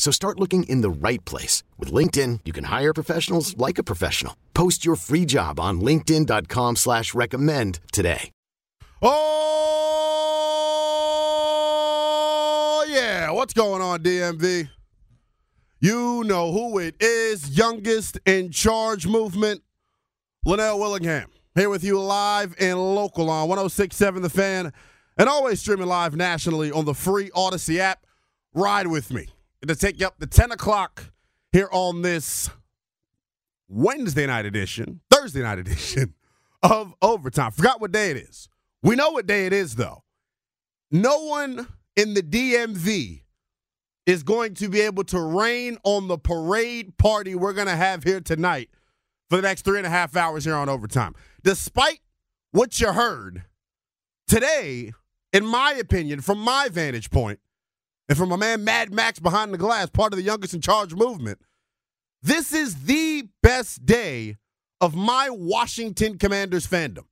So start looking in the right place. With LinkedIn, you can hire professionals like a professional. Post your free job on linkedin.com slash recommend today. Oh, yeah. What's going on, DMV? You know who it is. Youngest in charge movement, Lynnell Willingham. Here with you live and local on 1067 The Fan and always streaming live nationally on the free Audacy app. Ride with me to take you up to 10 o'clock here on this Wednesday night edition, Thursday night edition of Overtime. Forgot what day it is. We know what day it is, though. No one in the DMV is going to be able to rain on the parade party we're going to have here tonight for the next three and a half hours here on Overtime. Despite what you heard today, in my opinion, from my vantage point, and from my man Mad Max behind the glass, part of the youngest in charge movement, this is the best day of my Washington Commanders fandom.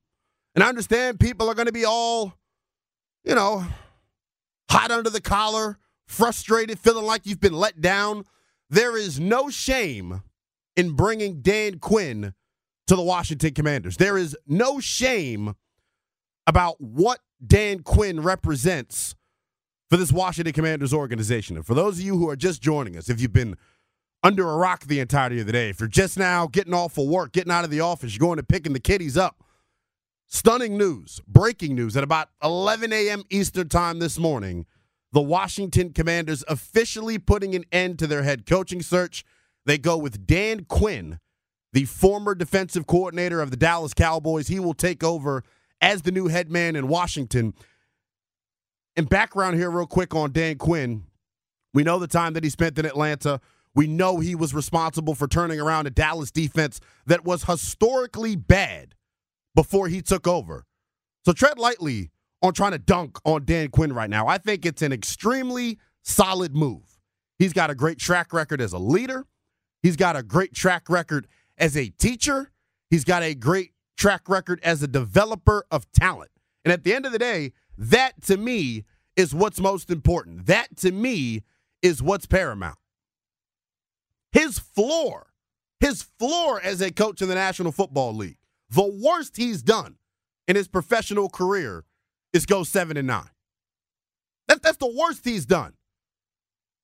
And I understand people are going to be all, you know, hot under the collar, frustrated, feeling like you've been let down. There is no shame in bringing Dan Quinn to the Washington Commanders. There is no shame about what Dan Quinn represents for this Washington Commanders organization. And for those of you who are just joining us, if you've been under a rock the entirety of the day, if you're just now getting off of work, getting out of the office, you're going to picking the kiddies up. Stunning news, breaking news at about 11 a.m. Eastern Time this morning. The Washington Commanders officially putting an end to their head coaching search. They go with Dan Quinn, the former defensive coordinator of the Dallas Cowboys. He will take over as the new head man in Washington. And background here, real quick, on Dan Quinn. We know the time that he spent in Atlanta. We know he was responsible for turning around a Dallas defense that was historically bad before he took over. So tread lightly on trying to dunk on Dan Quinn right now. I think it's an extremely solid move. He's got a great track record as a leader. He's got a great track record as a teacher. He's got a great track record as a developer of talent. And at the end of the day, that to me is what's most important. That to me is what's paramount. His floor, his floor as a coach in the National Football League, the worst he's done in his professional career is go seven and nine. That, that's the worst he's done.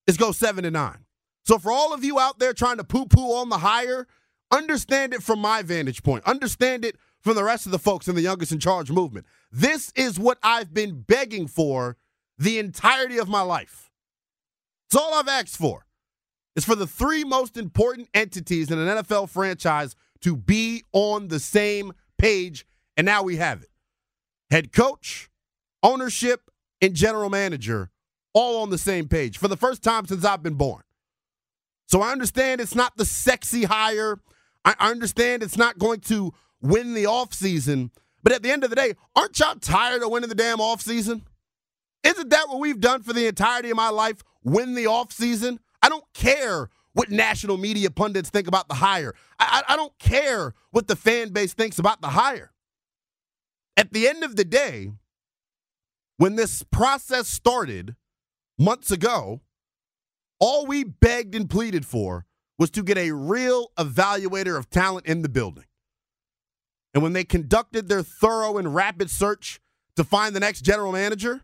Is go seven and nine. So for all of you out there trying to poo-poo on the hire, understand it from my vantage point. Understand it from the rest of the folks in the youngest in charge movement. This is what I've been begging for the entirety of my life. It's all I've asked for. It's for the three most important entities in an NFL franchise to be on the same page, and now we have it. Head coach, ownership, and general manager all on the same page for the first time since I've been born. So I understand it's not the sexy hire. I understand it's not going to win the offseason. But at the end of the day, aren't y'all tired of winning the damn offseason? Isn't that what we've done for the entirety of my life? Win the offseason? I don't care what national media pundits think about the hire. I, I, I don't care what the fan base thinks about the hire. At the end of the day, when this process started months ago, all we begged and pleaded for was to get a real evaluator of talent in the building. And when they conducted their thorough and rapid search to find the next general manager,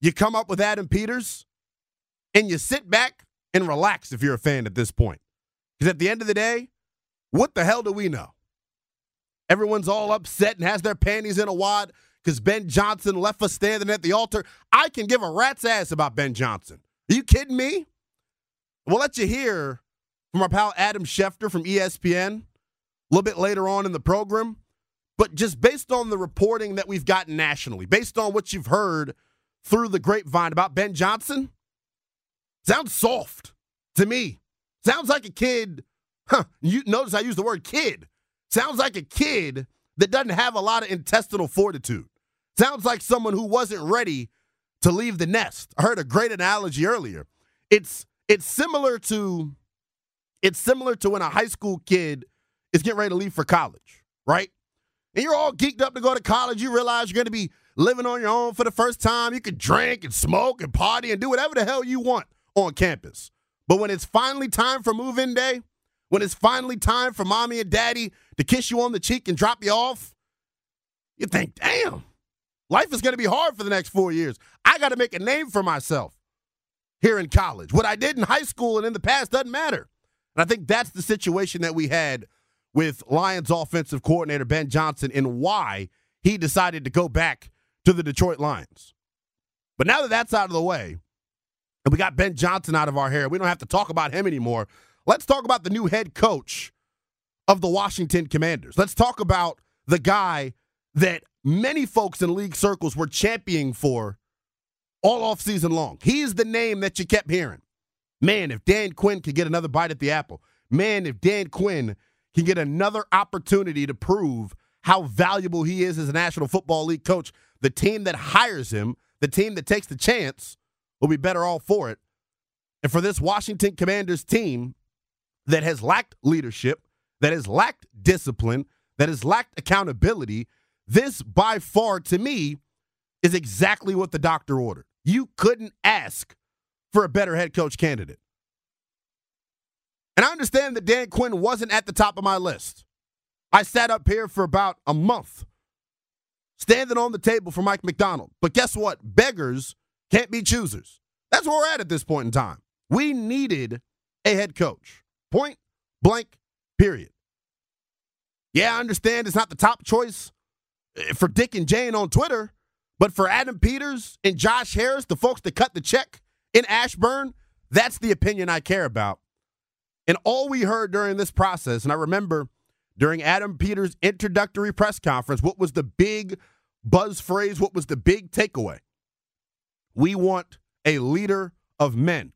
you come up with Adam Peters and you sit back and relax if you're a fan at this point. Because at the end of the day, what the hell do we know? Everyone's all upset and has their panties in a wad because Ben Johnson left us standing at the altar. I can give a rat's ass about Ben Johnson. Are you kidding me? We'll let you hear from our pal Adam Schefter from ESPN a little bit later on in the program. But just based on the reporting that we've gotten nationally, based on what you've heard through the grapevine about Ben Johnson, sounds soft to me. Sounds like a kid. Huh, you notice I use the word kid. Sounds like a kid that doesn't have a lot of intestinal fortitude. Sounds like someone who wasn't ready to leave the nest. I heard a great analogy earlier. It's it's similar to it's similar to when a high school kid is getting ready to leave for college, right? And you're all geeked up to go to college. You realize you're going to be living on your own for the first time. You can drink and smoke and party and do whatever the hell you want on campus. But when it's finally time for move in day, when it's finally time for mommy and daddy to kiss you on the cheek and drop you off, you think, damn, life is going to be hard for the next four years. I got to make a name for myself here in college. What I did in high school and in the past doesn't matter. And I think that's the situation that we had with Lions offensive coordinator Ben Johnson and why he decided to go back to the Detroit Lions. But now that that's out of the way, and we got Ben Johnson out of our hair, we don't have to talk about him anymore. Let's talk about the new head coach of the Washington Commanders. Let's talk about the guy that many folks in league circles were championing for all off season long. He is the name that you kept hearing. Man, if Dan Quinn could get another bite at the apple. Man, if Dan Quinn can get another opportunity to prove how valuable he is as a National Football League coach, the team that hires him, the team that takes the chance, will be better all for it. And for this Washington Commanders team that has lacked leadership, that has lacked discipline, that has lacked accountability, this by far, to me, is exactly what the doctor ordered. You couldn't ask for a better head coach candidate. And I understand that Dan Quinn wasn't at the top of my list. I sat up here for about a month standing on the table for Mike Macdonald. But guess what? Beggars can't be choosers. That's where we're at at this point in time. We needed a head coach. Point blank, period. Yeah, I understand it's not the top choice eh, for Dick and Jane on Twitter, but for Adam Peters and Josh Harris, the folks that cut the check in Ashburn, that's the opinion I care about. And all we heard during this process, and I remember during Adam Peters' introductory press conference, what was the big buzz phrase? What was the big takeaway? We want a leader of men.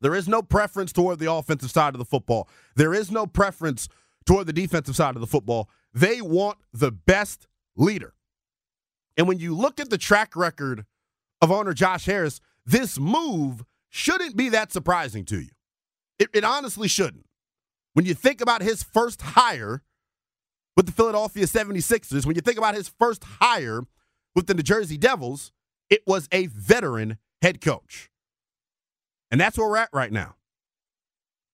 There is no preference toward the offensive side of the football. There is no preference toward the defensive side of the football. They want the best leader. And when you look at the track record of owner Josh Harris, this move shouldn't be that surprising to you. It, it honestly shouldn't. When you think about his first hire with the Philadelphia 76ers, when you think about his first hire with the New Jersey Devils, it was a veteran head coach. And that's where we're at right now.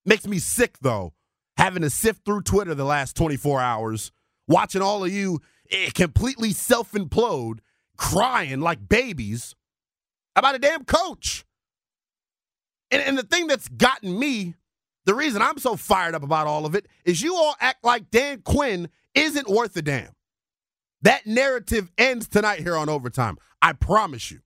Makes me sick, though, having to sift through Twitter the last 24 hours, watching all of you eh, completely self implode, crying like babies about a damn coach. And, and the thing that's gotten me, the reason I'm so fired up about all of it, is you all act like Dan Quinn isn't worth a damn. That narrative ends tonight here on overtime. I promise you.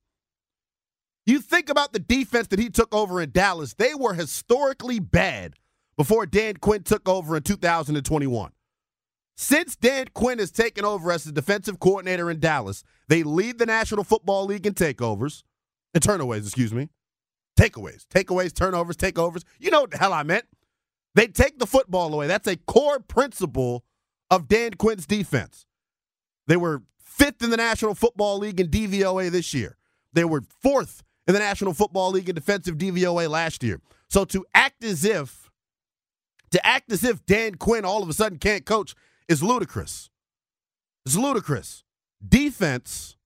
You think about the defense that he took over in Dallas, they were historically bad before Dan Quinn took over in 2021. Since Dan Quinn has taken over as the defensive coordinator in Dallas, they lead the National Football League in takeovers and turnaways, excuse me. Takeaways, takeaways, turnovers, takeovers. You know what the hell I meant. They take the football away. That's a core principle of Dan Quinn's defense. They were fifth in the National Football League in DVOA this year. They were fourth in the National Football League in defensive DVOA last year. So to act as if to act as if Dan Quinn all of a sudden can't coach is ludicrous. It's ludicrous. Defense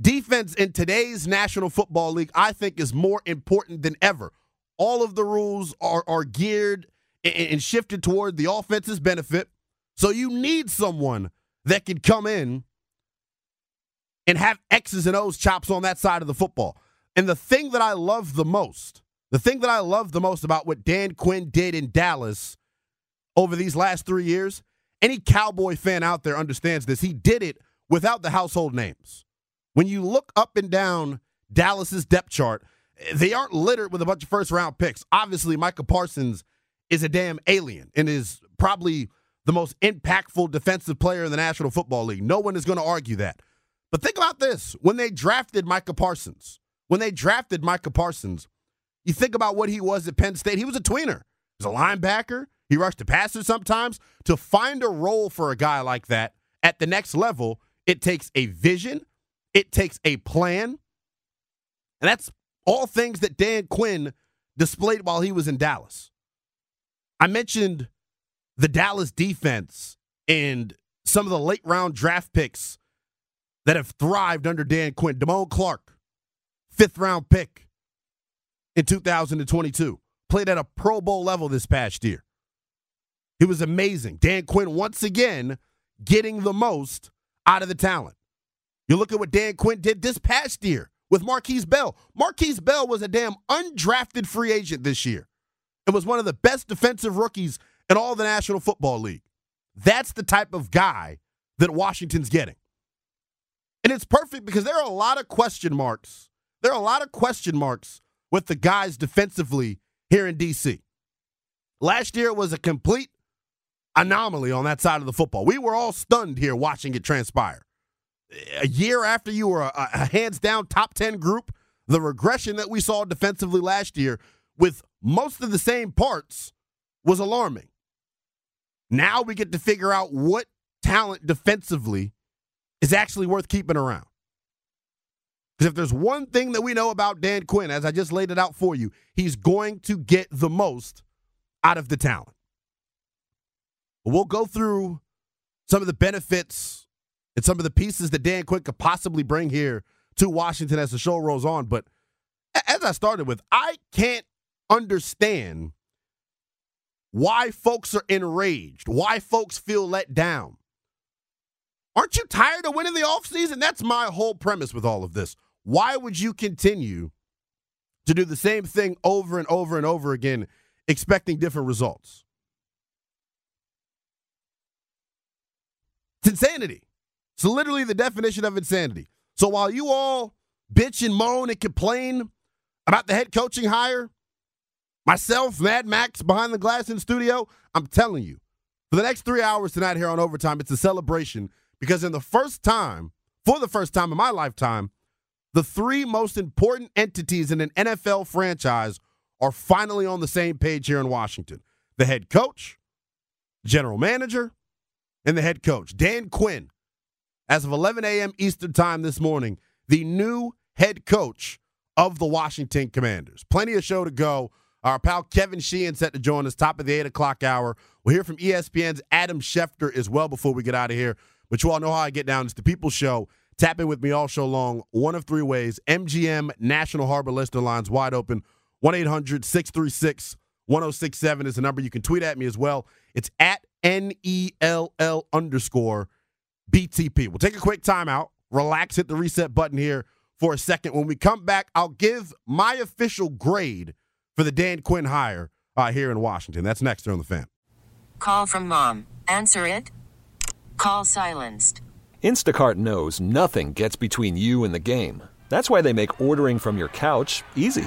Defense in today's National Football League, I think, is more important than ever. All of the rules are, are geared and, and shifted toward the offense's benefit. So you need someone that can come in and have X's and O's chops on that side of the football. And the thing that I love the most The thing that I love the most about what Dan Quinn did in Dallas over these last three years, any Cowboy fan out there understands this. He did it without the household names. When you look up and down Dallas's depth chart, they aren't littered with a bunch of first round picks. Obviously, Micah Parsons is a damn alien and is probably the most impactful defensive player in the National Football League. No one is going to argue that. But think about this when they drafted Micah Parsons, when they drafted Micah Parsons, you think about what he was at Penn State. He was a tweener, he was a linebacker. He rushed the passer sometimes. To find a role for a guy like that at the next level, it takes a vision, it takes a plan. And that's all things that Dan Quinn displayed while he was in Dallas. I mentioned the Dallas defense and some of the late round draft picks that have thrived under Dan Quinn. Damone Clark, fifth round pick in 2022, played at a Pro Bowl level this past year. He was amazing. Dan Quinn, once again, getting the most out of the talent. You look at what Dan Quinn did this past year with Markquese Bell. Markquese Bell was a damn undrafted free agent this year. and was one of the best defensive rookies in all the National Football League. That's the type of guy that Washington's getting. And it's perfect because there are a lot of question marks. There are a lot of question marks with the guys defensively here in D.C. Last year was a complete anomaly on that side of the football. We were all stunned here watching it transpire. A year after you were a, a hands down top 10 group, the regression that we saw defensively last year with most of the same parts was alarming. Now we get to figure out what talent defensively is actually worth keeping around. Because if there's one thing that we know about Dan Quinn, as I just laid it out for you, he's going to get the most out of the talent. We'll go through some of the benefits and some of the pieces that Dan Quinn could possibly bring here to Washington as the show rolls on. But as I started with, I can't understand why folks are enraged, why folks feel let down. Aren't you tired of winning the offseason? That's my whole premise with all of this. Why would you continue to do the same thing over and over and over again, expecting different results? It's insanity. It's literally the definition of insanity. So while you all bitch and moan and complain about the head coaching hire, Myself, Mad Max behind the glass in studio, I'm telling you, for the next three hours tonight here on Overtime, it's a celebration because in the first time, for the first time in my lifetime, the three most important entities in an NFL franchise are finally on the same page here in Washington the head coach, general manager, and the head coach. Dan Quinn, as of 11 a.m. Eastern Time this morning, the new head coach of the Washington Commanders. Plenty of show to go. Our pal Kevin Sheehan set to join us top of the 8 o'clock hour. We'll hear from ESPN's Adam Schefter as well before we get out of here. But you all know how I get down. It's the People Show. Tap in with me all show long. One of three ways. MGM National Harbor Lister lines wide open. 1 800 636 1067 is the number. You can tweet at me as well. It's at N E L L underscore BTP. We'll take a quick timeout, relax, hit the reset button here for a second. When we come back, I'll give my official grade for the Dan Quinn hire uh, here in Washington. That's next here on the fan. Call from mom. Answer it. Call silenced. Instacart knows nothing gets between you and the game. That's why they make ordering from your couch easy.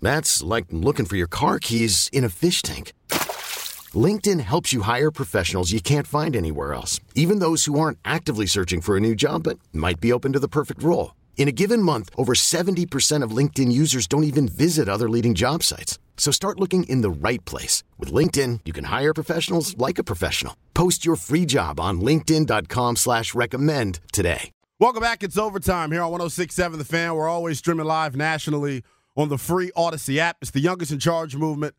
That's like looking for your car keys in a fish tank. LinkedIn helps you hire professionals you can't find anywhere else, even those who aren't actively searching for a new job but might be open to the perfect role. In a given month, over 70% of LinkedIn users don't even visit other leading job sites. So start looking in the right place. With LinkedIn, you can hire professionals like a professional. Post your free job on linkedin.com slash recommend today. Welcome back. It's overtime here on 1067 The Fan. We're always streaming live nationally on the free Audacy app. It's the youngest in charge movement.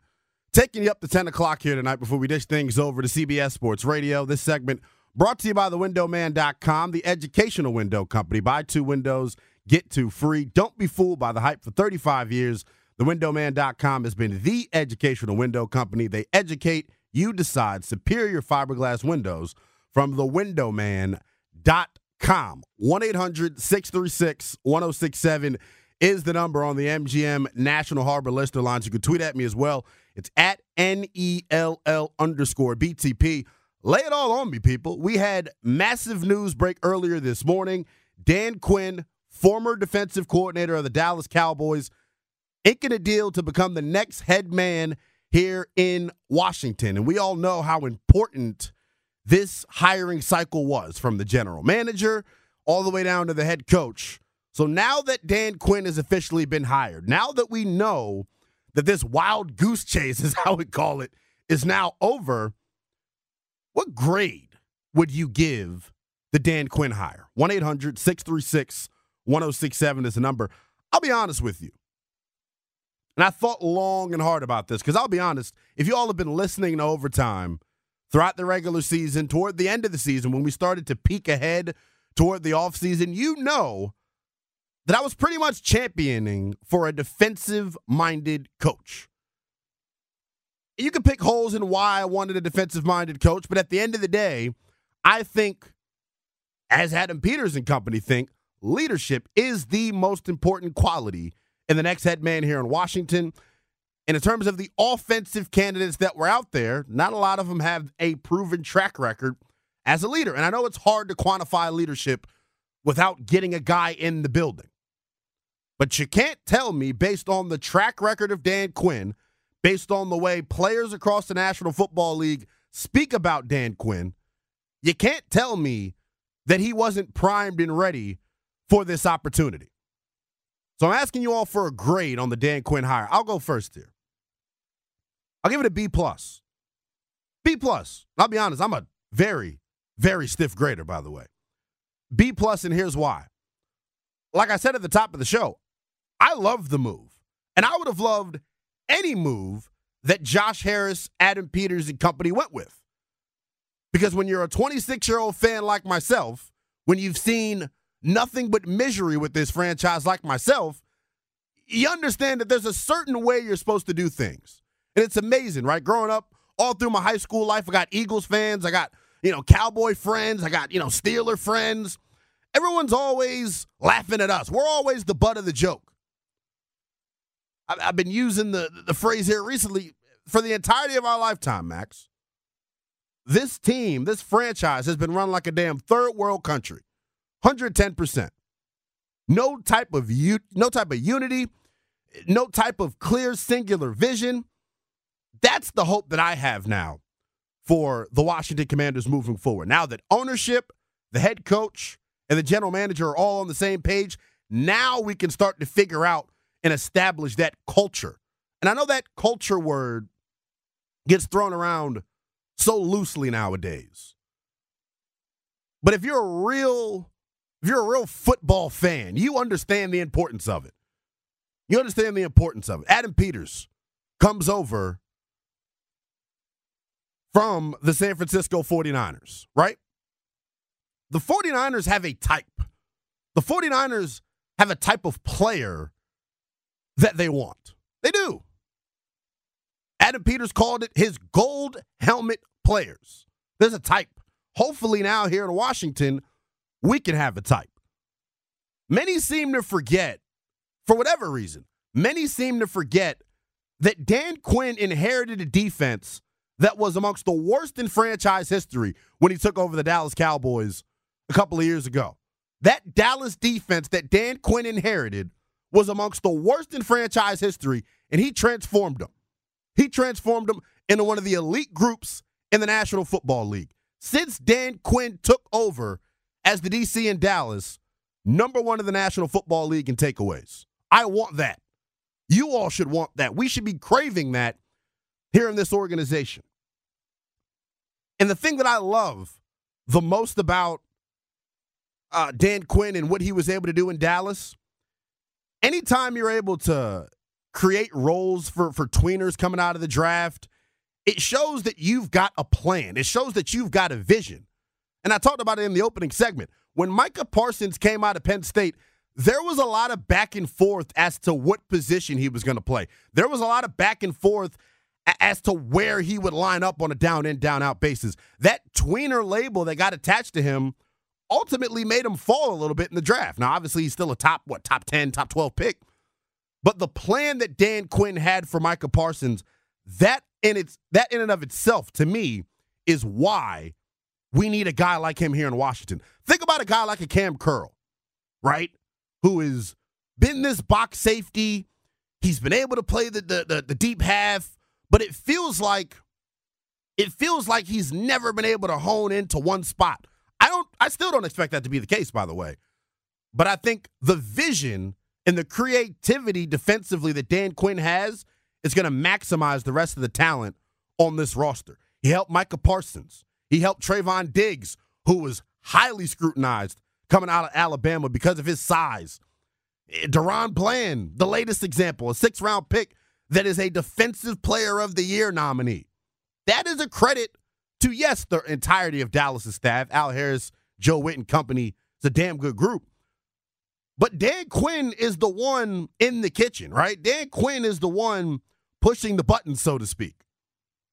Taking you up to 10 o'clock here tonight before we dish things over to CBS Sports Radio. This segment brought to you by thewindowman.com, the educational window company. Buy two windows, get two free. Don't be fooled by the hype for 35 years. Thewindowman.com has been the educational window company. They educate, you decide. Superior fiberglass windows from thewindowman.com. 1 800 636 1067 is the number on the MGM National Harbor Lister lines. You can tweet at me as well. It's at N-E-L-L underscore BTP. Lay it all on me, people. We had massive news break earlier this morning. Dan Quinn, former defensive coordinator of the Dallas Cowboys, inking a deal to become the next head man here in Washington. And we all know how important this hiring cycle was from the general manager all the way down to the head coach. So now that Dan Quinn has officially been hired, now that we know that this wild goose chase is how we call it is now over, what grade would you give the Dan Quinn hire? 1 800 636 1067 is the number. I'll be honest with you. And I thought long and hard about this because I'll be honest, if you all have been listening to overtime throughout the regular season, toward the end of the season, when we started to peek ahead toward the offseason, you know that I was pretty much championing for a defensive minded coach. You can pick holes in why I wanted a defensive minded coach, but at the end of the day, I think, as Adam Peters and company think, leadership is the most important quality in the next head man here in Washington. And in terms of the offensive candidates that were out there, not a lot of them have a proven track record as a leader. And I know it's hard to quantify leadership without getting a guy in the building. But you can't tell me, based on the track record of Dan Quinn, based on the way players across the National Football League speak about Dan Quinn, you can't tell me that he wasn't primed and ready for this opportunity. So I'm asking you all for a grade on the Dan Quinn hire. I'll go first here. I'll give it a B plus. B plus. I'll be honest, I'm a very, very stiff grader, by the way. B plus, and here's why. Like I said at the top of the show, I love the move. And I would have loved any move that Josh Harris, Adam Peters, and company went with. Because when you're a 26 year old fan like myself, when you've seen nothing but misery with this franchise like myself, you understand that there's a certain way you're supposed to do things. And it's amazing, right? Growing up all through my high school life, I got Eagles fans, I got, you know, Cowboy friends, I got, you know, Steeler friends. Everyone's always laughing at us. We're always the butt of the joke. I've been using the, the phrase here recently for the entirety of our lifetime, Max. This team, this franchise has been run like a damn third world country. 110%. No type of u- no type of unity, no type of clear singular vision. That's the hope that I have now for the Washington Commanders moving forward. Now that ownership, the head coach, and the general manager are all on the same page, now we can start to figure out and establish that culture. And I know that culture word gets thrown around so loosely nowadays. But if you're a real if you're a real football fan, you understand the importance of it. You understand the importance of it. Adam Peters comes over from the San Francisco 49ers, right? The 49ers have a type. The 49ers have a type of player that they want. They do. Adam Peters called it his gold helmet players. There's a type. Hopefully, now here in Washington, we can have a type. Many seem to forget, for whatever reason, many seem to forget that Dan Quinn inherited a defense that was amongst the worst in franchise history when he took over the Dallas Cowboys a couple of years ago. That Dallas defense that Dan Quinn inherited was amongst the worst in franchise history, and he transformed them. He transformed them into one of the elite groups in the National Football League. Since Dan Quinn took over as the DC in Dallas, number one in the National Football League in takeaways. I want that. You all should want that. We should be craving that here in this organization. And the thing that I love the most about uh, Dan Quinn and what he was able to do in Dallas, anytime you're able to create roles for, for tweeners coming out of the draft, it shows that you've got a plan. It shows that you've got a vision. And I talked about it in the opening segment. When Micah Parsons came out of Penn State, there was a lot of back and forth as to what position he was going to play. There was a lot of back and forth as to where he would line up on a down in, down out basis. That tweener label that got attached to him ultimately made him fall a little bit in the draft. Now, obviously, he's still a top, what, top 10, top 12 pick. But the plan that Dan Quinn had for Micah Parsons, that in its that in and of itself, to me, is why we need a guy like him here in Washington. Think about a guy like a Kam Curl, right? Who has been this box safety. He's been able to play the, the, the, the deep half, but it feels like it feels like he's never been able to hone into one spot. I don't I still don't expect that to be the case, by the way. But I think the vision and the creativity defensively that Dan Quinn has is going to maximize the rest of the talent on this roster. He helped Micah Parsons. He helped Trevon Diggs, who was highly scrutinized coming out of Alabama because of his size. Eh, DaRon Bland, the latest example, a six round pick that is a Defensive Player of the Year nominee. That is a credit to, yes, the entirety of Dallas' staff. Al Harris, Joe Whitt, and company. It's a damn good group. But Dan Quinn is the one in the kitchen, right? Dan Quinn is the one pushing the button, so to speak.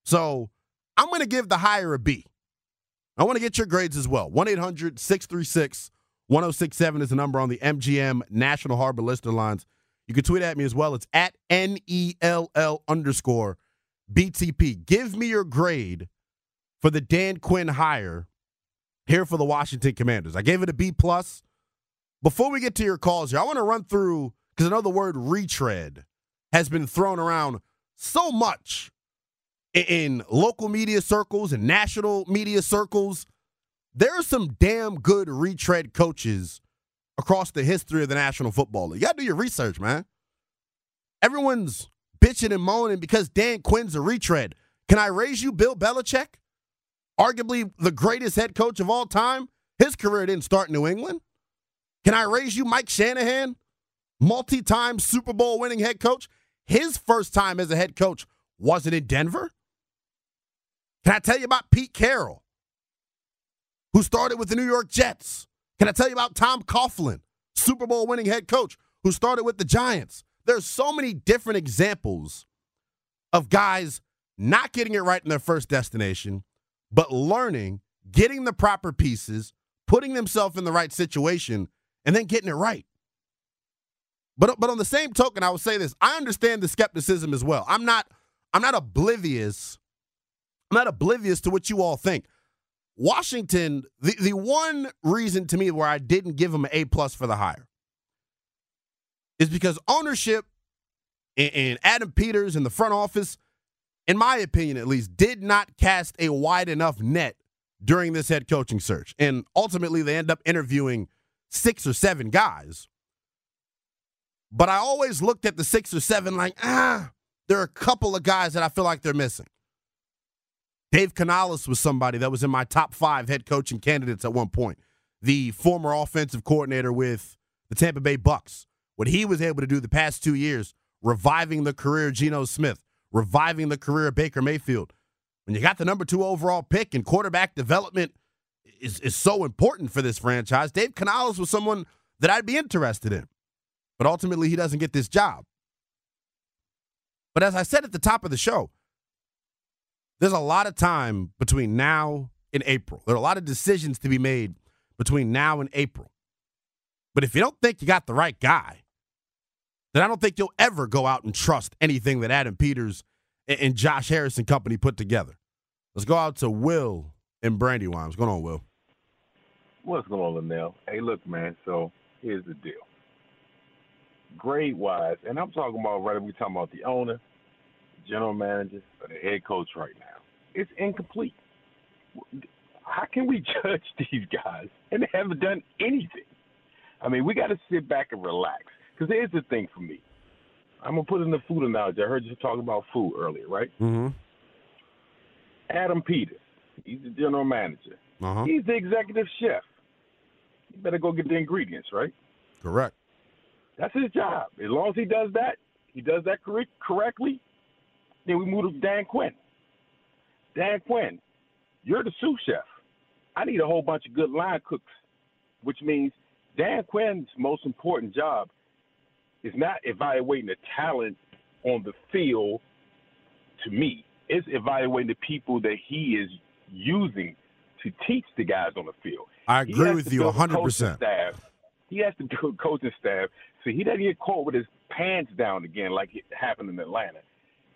So I'm going to give the hire a B. I want to get your grades as well. 1 800 636 1067 is the number on the MGM National Harbor Lister lines. You can tweet at me as well. It's at NELL underscore BTP. Give me your grade for the Dan Quinn hire here for the Washington Commanders. I gave it a B plus. Before we get to your calls here, I want to run through because I know the word retread has been thrown around so much in local media circles and national media circles. There are some damn good retread coaches across the history of the National Football League. You got to do your research, man. Everyone's bitching and moaning because Dan Quinn's a retread. Can I raise you Bill Belichick? Arguably the greatest head coach of all time. His career didn't start in New England. Can I raise you Mike Shanahan? Multi time Super Bowl winning head coach. His first time as a head coach wasn't in Denver. Can I tell you about Pete Carroll, who started with the New York Jets? Can I tell you about Tom Coughlin, Super Bowl winning head coach, who started with the Giants? There's so many different examples of guys not getting it right in their first destination, but learning, getting the proper pieces, putting themselves in the right situation, and then getting it right. But but on the same token, I would say this: I understand the skepticism as well. I'm not I'm not oblivious I'm not oblivious to what you all think. Washington, the, the one reason to me where I didn't give him an A plus for the hire is because ownership and, and Adam Peters and the front office, in my opinion at least, did not cast a wide enough net during this head coaching search. And ultimately, they end up interviewing six or seven guys. But I always looked at the six or seven like, ah, there are a couple of guys that I feel like they're missing. Dave Canales was somebody that was in my top five head coaching candidates at one point. The former offensive coordinator with the Tampa Bay Bucks. What he was able to do the past two years, reviving the career of Geno Smith, reviving the career of Baker Mayfield. When you got the number two overall pick and quarterback development is, is so important for this franchise, Dave Canales was someone that I'd be interested in. But ultimately, he doesn't get this job. But as I said at the top of the show, there's a lot of time between now and April. There are a lot of decisions to be made between now and April. But if you don't think you got the right guy, then I don't think you'll ever go out and trust anything that Adam Peters and Josh Harrison company put together. Let's go out to Will and Brandywine. What's going on, Will? What's going on, Lynnell? Hey, look, man. So here's the deal. grade wise, and I'm talking about right. We talking about the owner, general manager, or the head coach right now. It's incomplete. How can we judge these guys and they haven't done anything? I mean, we got to sit back and relax. Because here's the thing for me. I'm gonna put in the food analogy. I heard you talk about food earlier, right? Mm-hmm. Adam Peters, he's the general manager. Uh-huh. He's the executive chef. You better go get the ingredients, right? Correct. That's his job. As long as he does that, he does that correct, correctly, then we move to Dan Quinn. Dan Quinn, you're the sous chef. I need a whole bunch of good line cooks, which means Dan Quinn's most important job is not evaluating the talent on the field to me. It's evaluating the people that he is using to teach the guys on the field. I agree with you build a 100%. coaching Staff. He has to build a coaching staff so he doesn't get caught with his pants down again like it happened in Atlanta.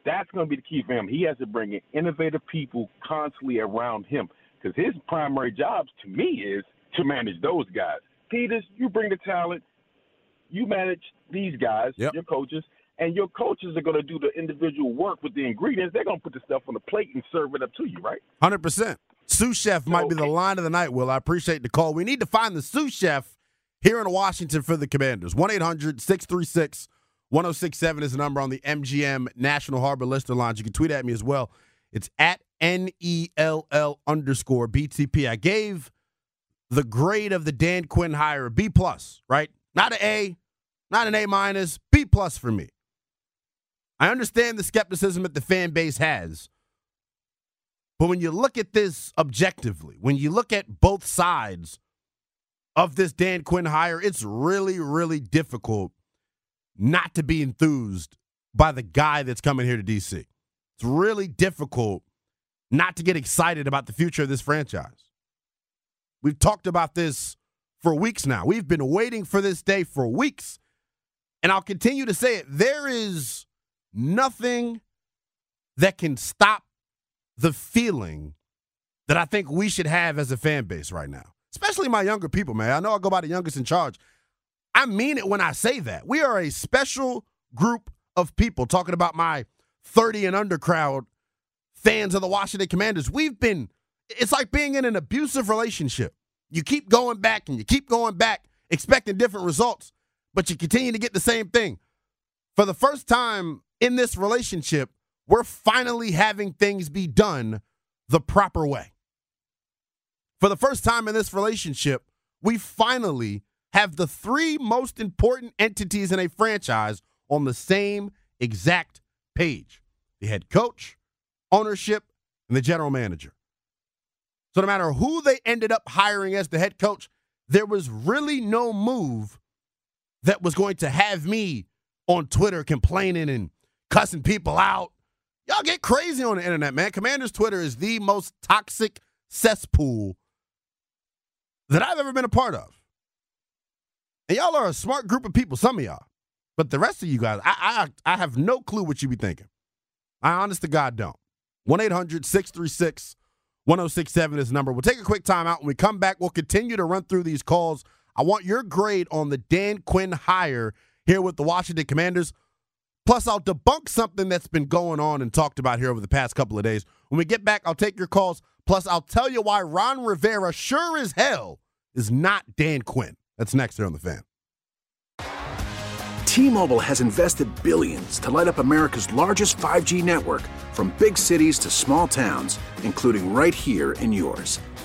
That's going to be the key for him. He has to bring in innovative people constantly around him because his primary job to me is to manage those guys. Peters, you bring the talent, you manage these guys, Yep. your coaches, and your coaches are going to do the individual work with the ingredients. They're going to put the stuff on the plate and serve it up to you, right? Hundred percent. Sous chef might be the line of the night. Will I appreciate the call? We need to find the sous chef here in Washington for the Commanders. 1-800-636-1067 is the number on the MGM National Harbor Lister Lines. You can tweet at me as well. It's at N E L L underscore BTP. I gave the grade of the Dan Quinn hire a B plus, right? Not an A, not an A minus, B plus for me. I understand the skepticism that the fan base has. But when you look at this objectively, when you look at both sides of this Dan Quinn hire, it's really, really difficult not to be enthused by the guy that's coming here to DC. It's really difficult not to get excited about the future of this franchise. We've talked about this for weeks now. We've been waiting for this day for weeks. And I'll continue to say it. There is nothing that can stop the feeling that I think we should have as a fan base right now, especially my younger people, man. I know I go by the youngest in charge. I mean it when I say that. We are a special group of people talking about my 30 and under crowd fans of the Washington Commanders. We've been, it's like being in an abusive relationship. You keep going back and you keep going back, expecting different results, but you continue to get the same thing. For the first time in this relationship, we're finally having things be done the proper way. For the first time in this relationship, we finally have the three most important entities in a franchise on the same exact page the head coach, ownership, and the general manager. So no matter who they ended up hiring as the head coach, there was really no move that was going to have me on Twitter complaining and cussing people out. Y'all get crazy on the internet, man. Commander's Twitter is the most toxic cesspool that I've ever been a part of. And y'all are a smart group of people, some of y'all. But the rest of you guys, I I, I have no clue what you be thinking. I honest to God don't. 1 800 636 1067 is the number. We'll take a quick time out. When we come back, we'll continue to run through these calls. I want your grade on the Dan Quinn hire here with the Washington Commanders. Plus, I'll debunk something that's been going on and talked about here over the past couple of days. When we get back, I'll take your calls. Plus, I'll tell you why Ron Rivera, sure as hell, is not Dan Quinn. That's next here on The Fan. T-Mobile has invested billions to light up America's largest 5G network from big cities to small towns, including right here in yours.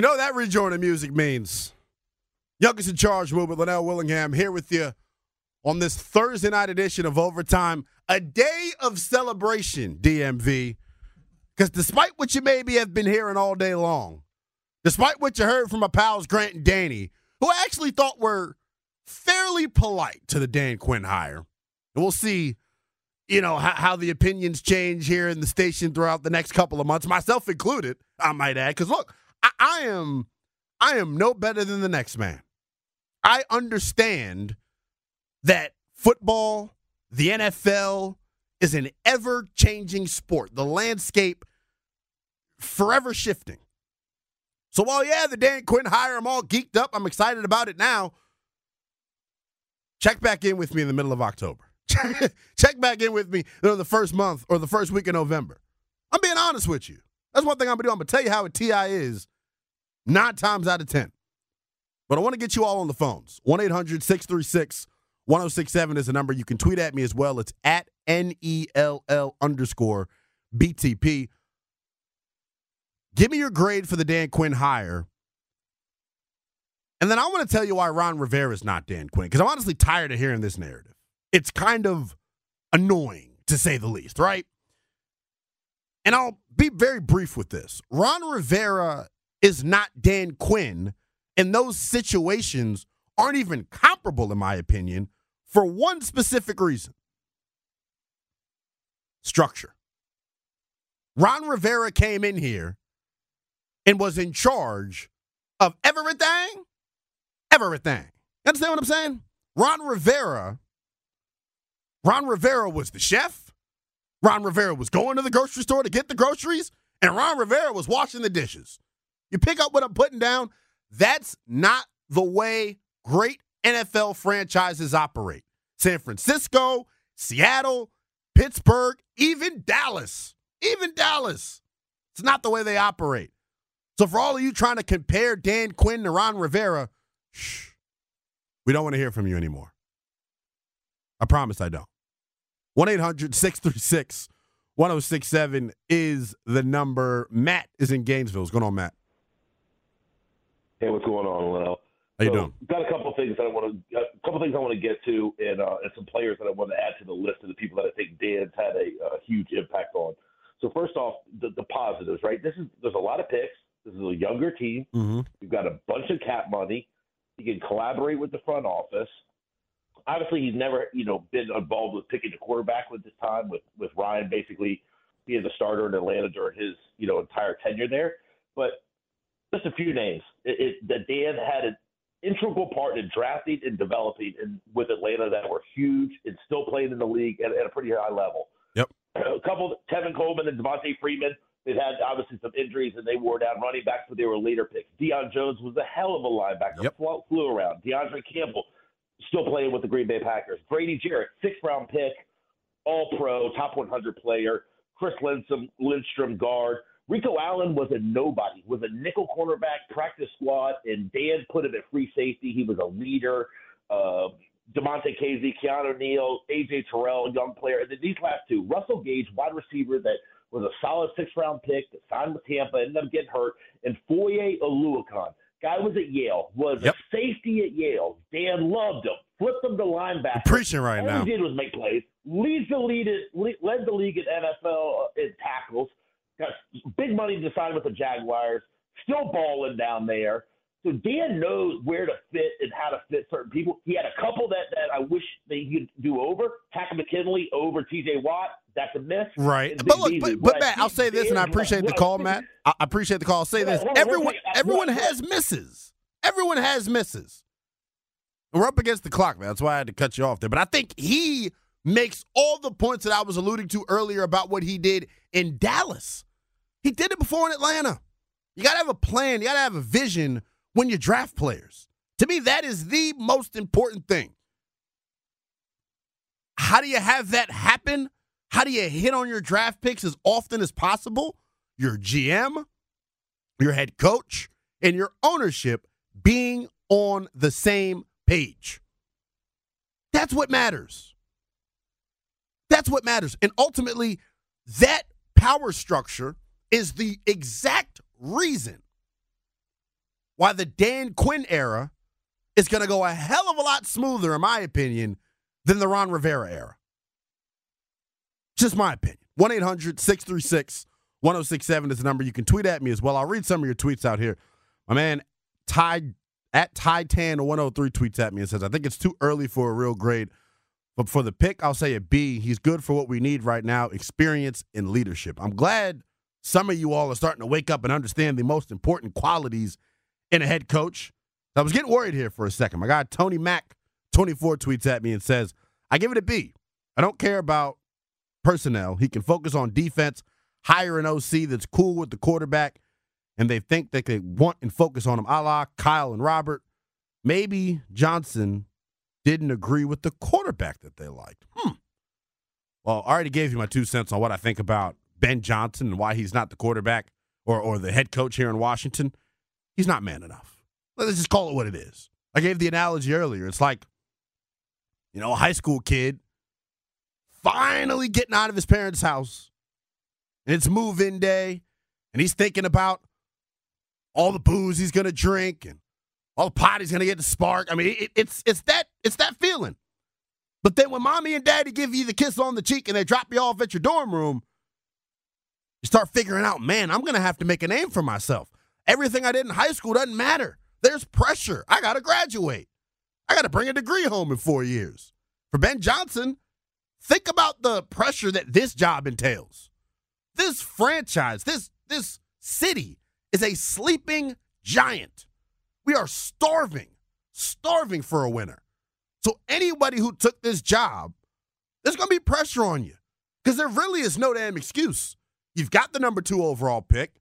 You know what that rejoin of music means? Youngest in Charge movement, Lynnell Willingham, here with you on this Thursday night edition of Overtime, a day of celebration, DMV. Because despite what you maybe have been hearing all day long, despite what you heard from my pals Grant and Danny, who I actually thought were fairly polite to the Dan Quinn hire, and we'll see, you know, how, how the opinions change here in the station throughout the next couple of months, myself included, I might add. Because look, I, am I am no better than the next man. I understand that football, the NFL, is an ever changing sport. The landscape forever shifting. So while yeah, the Dan Quinn hire, I'm all geeked up. I'm excited about it now. Check back in with me in the middle of October. Check back in with me you the first month or the first week of November. I'm being honest with you. That's one thing I'm gonna do. I'm gonna tell you how a TI is nine times out of ten. But I want to get you all on the phones. 1 800 636 1067 is the number. You can tweet at me as well. It's at N E L L underscore BTP. Give me your grade for the Dan Quinn hire. And then I want to tell you why Ron Rivera is not Dan Quinn, because I'm honestly tired of hearing this narrative. It's kind of annoying, to say the least, right? And I'll be very brief with this. Ron Rivera is not Dan Quinn, and those situations aren't even comparable, in my opinion, for one specific reason structure. Ron Rivera came in here and was in charge of everything, everything. You understand what I'm saying? Ron Rivera, Ron Rivera was the chef. Ron Rivera was going to the grocery store to get the groceries, and Ron Rivera was washing the dishes. You pick up what I'm putting down. That's not the way great NFL franchises operate. San Francisco, Seattle, Pittsburgh, even Dallas. Even Dallas. It's not the way they operate. So for all of you trying to compare Dan Quinn to Ron Rivera, shh, we don't want to hear from you anymore. I promise I don't. 1 800 636 1067 is the number. Matt is in Gainesville. What's going on, Matt? Hey, what's going on, Leno? How you so, doing? Got a couple things that I want to, a couple things I want to get to, and uh, and some players that I want to add to the list of the people that I think Dan's had a, a huge impact on. So first off, the, the positives, right? This is there's a lot of picks. This is a younger team. Mm-hmm. You've got a bunch of cap money. He can collaborate with the front office. Obviously, he's never, you know, been involved with picking the quarterback with this time, with with Ryan basically being the starter in Atlanta during his, you know, entire tenure there. But just a few names it, it, that Dan had an integral part in drafting and developing in, with Atlanta that were huge and still playing in the league at, at a pretty high level. Yep. A couple, Tevin Coleman and Devonta Freeman, they've had obviously some injuries and they wore down running backs, but they were later picks. Deion Jones was a hell of a linebacker, Yep. flew, flew around. De'Vondre Campbell, still playing with the Green Bay Packers. Grady Jarrett, sixth round pick, all pro, top 100 player. Chris Lindstrom, Lindstrom guard. Rico Allen was a nobody, was a nickel cornerback, practice squad, and Dan put him at free safety. He was a leader. Uh, Damontae Kazee, Keanu Neal, AJ Terrell, young player. And then these last two, Russell Gage, wide receiver that was a solid six round pick that signed with Tampa, ended up getting hurt, and Foye Oluokun. Guy was at Yale, was Yep. a safety at Yale. Dan loved him, flipped him to linebacker. Preaching right All now. he did was make plays. Leads the lead, led the league in NFL in tackles. Got big money to sign with the Jaguars. Still balling down there. So Dan knows where to fit and how to fit certain people. He had a couple that, that I wish that he could do over. Takk McKinley over T.J. Watt. That's a miss. Right. But look, but, but Matt, I'll say this, and I appreciate the call, Matt. I appreciate the call. I'll say this. Hold on, hold on, Everyone, everyone has misses. Everyone has misses. We're up against the clock, man. That's why I had to cut you off there. But I think he makes all the points that I was alluding to earlier about what he did in Dallas. He did it before in Atlanta. You got to have a plan. You got to have a vision when you draft players. To me, that is the most important thing. How do you have that happen? How do you hit on your draft picks as often as possible? Your GM, your head coach, and your ownership being on the same page. That's what matters. That's what matters. And ultimately, that power structure is the exact reason why the Dan Quinn era is going to go a hell of a lot smoother, in my opinion, than the Ron Rivera era. Just my opinion. 1 800 636 1067 is the number. You can tweet at me as well. I'll read some of your tweets out here. My man, Ty, at Ty10 103 tweets at me and says, I think it's too early for a real grade. But for the pick, I'll say a B. He's good for what we need right now experience and leadership. I'm glad some of you all are starting to wake up and understand the most important qualities in a head coach. I was getting worried here for a second. My guy, Tony Mack, 24, tweets at me and says, I give it a B. I don't care about personnel. He can focus on defense, hire an OC that's cool with the quarterback, and they think they could want and focus on him, a la Kyle and Robert. Maybe Johnson didn't agree with the quarterback that they liked. Hmm. Well, I already gave you my two cents on what I think about Ben Johnson and why he's not the quarterback or, or the head coach here in Washington. He's not man enough. Let's just call it what it is. I gave the analogy earlier. It's like, you know, a high school kid finally getting out of his parents' house, and it's move in day, and he's thinking about all the booze he's going to drink and all the pot he's going to get to spark. I mean, it, it's it's that it's that feeling. But then when mommy and daddy give you the kiss on the cheek and they drop you off at your dorm room, you start figuring out, man, I'm going to have to make a name for myself. Everything I did in high school doesn't matter. There's pressure. I got to graduate. I got to bring a degree home in four years. For Ben Johnson, think about the pressure that this job entails. This franchise, this this city is a sleeping giant. We are starving, starving for a winner. So anybody who took this job, there's going to be pressure on you because there really is no damn excuse. You've got the number two overall pick.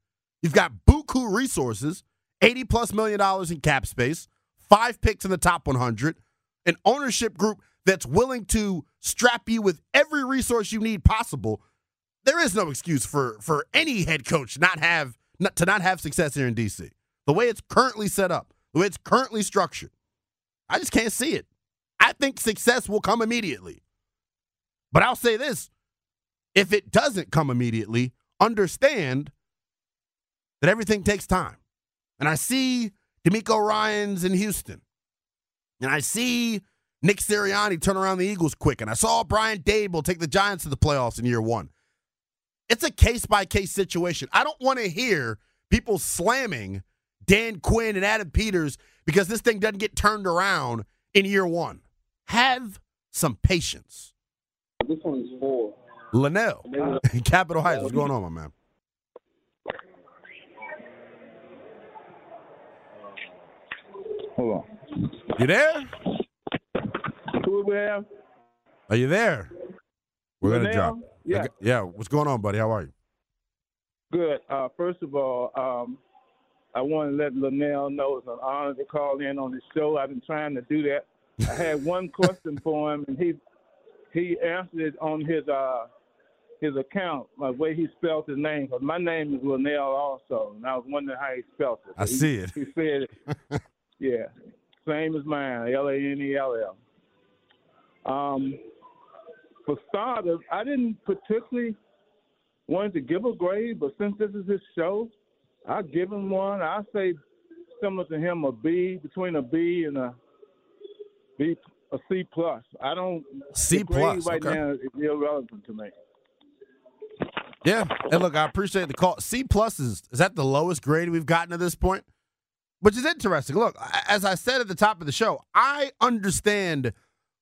You've got buku resources, 80 plus million dollars in cap space, five picks in the top 100, an ownership group that's willing to strap you with every resource you need possible. There is no excuse for for any head coach not have not, to not have success here in DC. The way it's currently set up, the way it's currently structured, I just can't see it. I think success will come immediately. But I'll say this if it doesn't come immediately, understand that everything takes time. And I see DeMeco Ryans in Houston. And I see Nick Sirianni turn around the Eagles quick. And I saw Brian Daboll take the Giants to the playoffs in year one. It's a case by case situation. I don't want to hear people slamming Dan Quinn and Adam Peters because this thing doesn't get turned around in year one. Have some patience. This one's for Linnell in Capitol Heights. What's going on, my man? Hold on. You there? Who we have? Are you there? We're gonna drop. Yeah. Okay- Yeah. What's going on, buddy? How are you? Good. Uh, first of all, um, I want to let Lynnell know it's an honor to call in on the show. I've been trying to do that. I had one question for him, and he he answered it on his uh, his account, the way he spelled his name. Because my name is Linnell also, and I was wondering how he spelled it. I He- see it. He said, it. yeah, same as mine, L A N E L L. Um, for starters, I didn't particularly want to give a grade, but since this is his show, I'll give him one. I say similar to him, a B, between a B and a B, a C plus. I don't. C plus, right okay. now is irrelevant to me. Yeah. And look, I appreciate the call. C plus is is that the lowest grade we've gotten at this point? Which is interesting. Look, as I said at the top of the show, I understand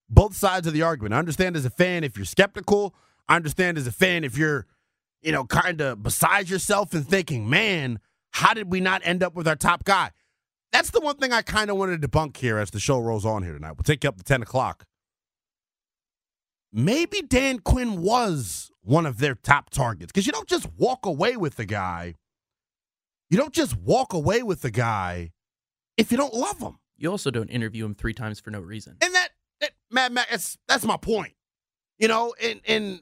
both sides of the argument. I understand as a fan if you're skeptical. I understand as a fan if you're, you know, kind of beside yourself and thinking, man, how did we not end up with our top guy? That's the one thing I kind of wanted to debunk here as the show rolls on here tonight. We'll take you up to 10 o'clock. Maybe Dan Quinn was one of their top targets because you don't just walk away with the guy. You don't just walk away with the guy if you don't love him. You also don't interview him three times for no reason. And that, that Matt, Matt, that's that's my point. You know, and and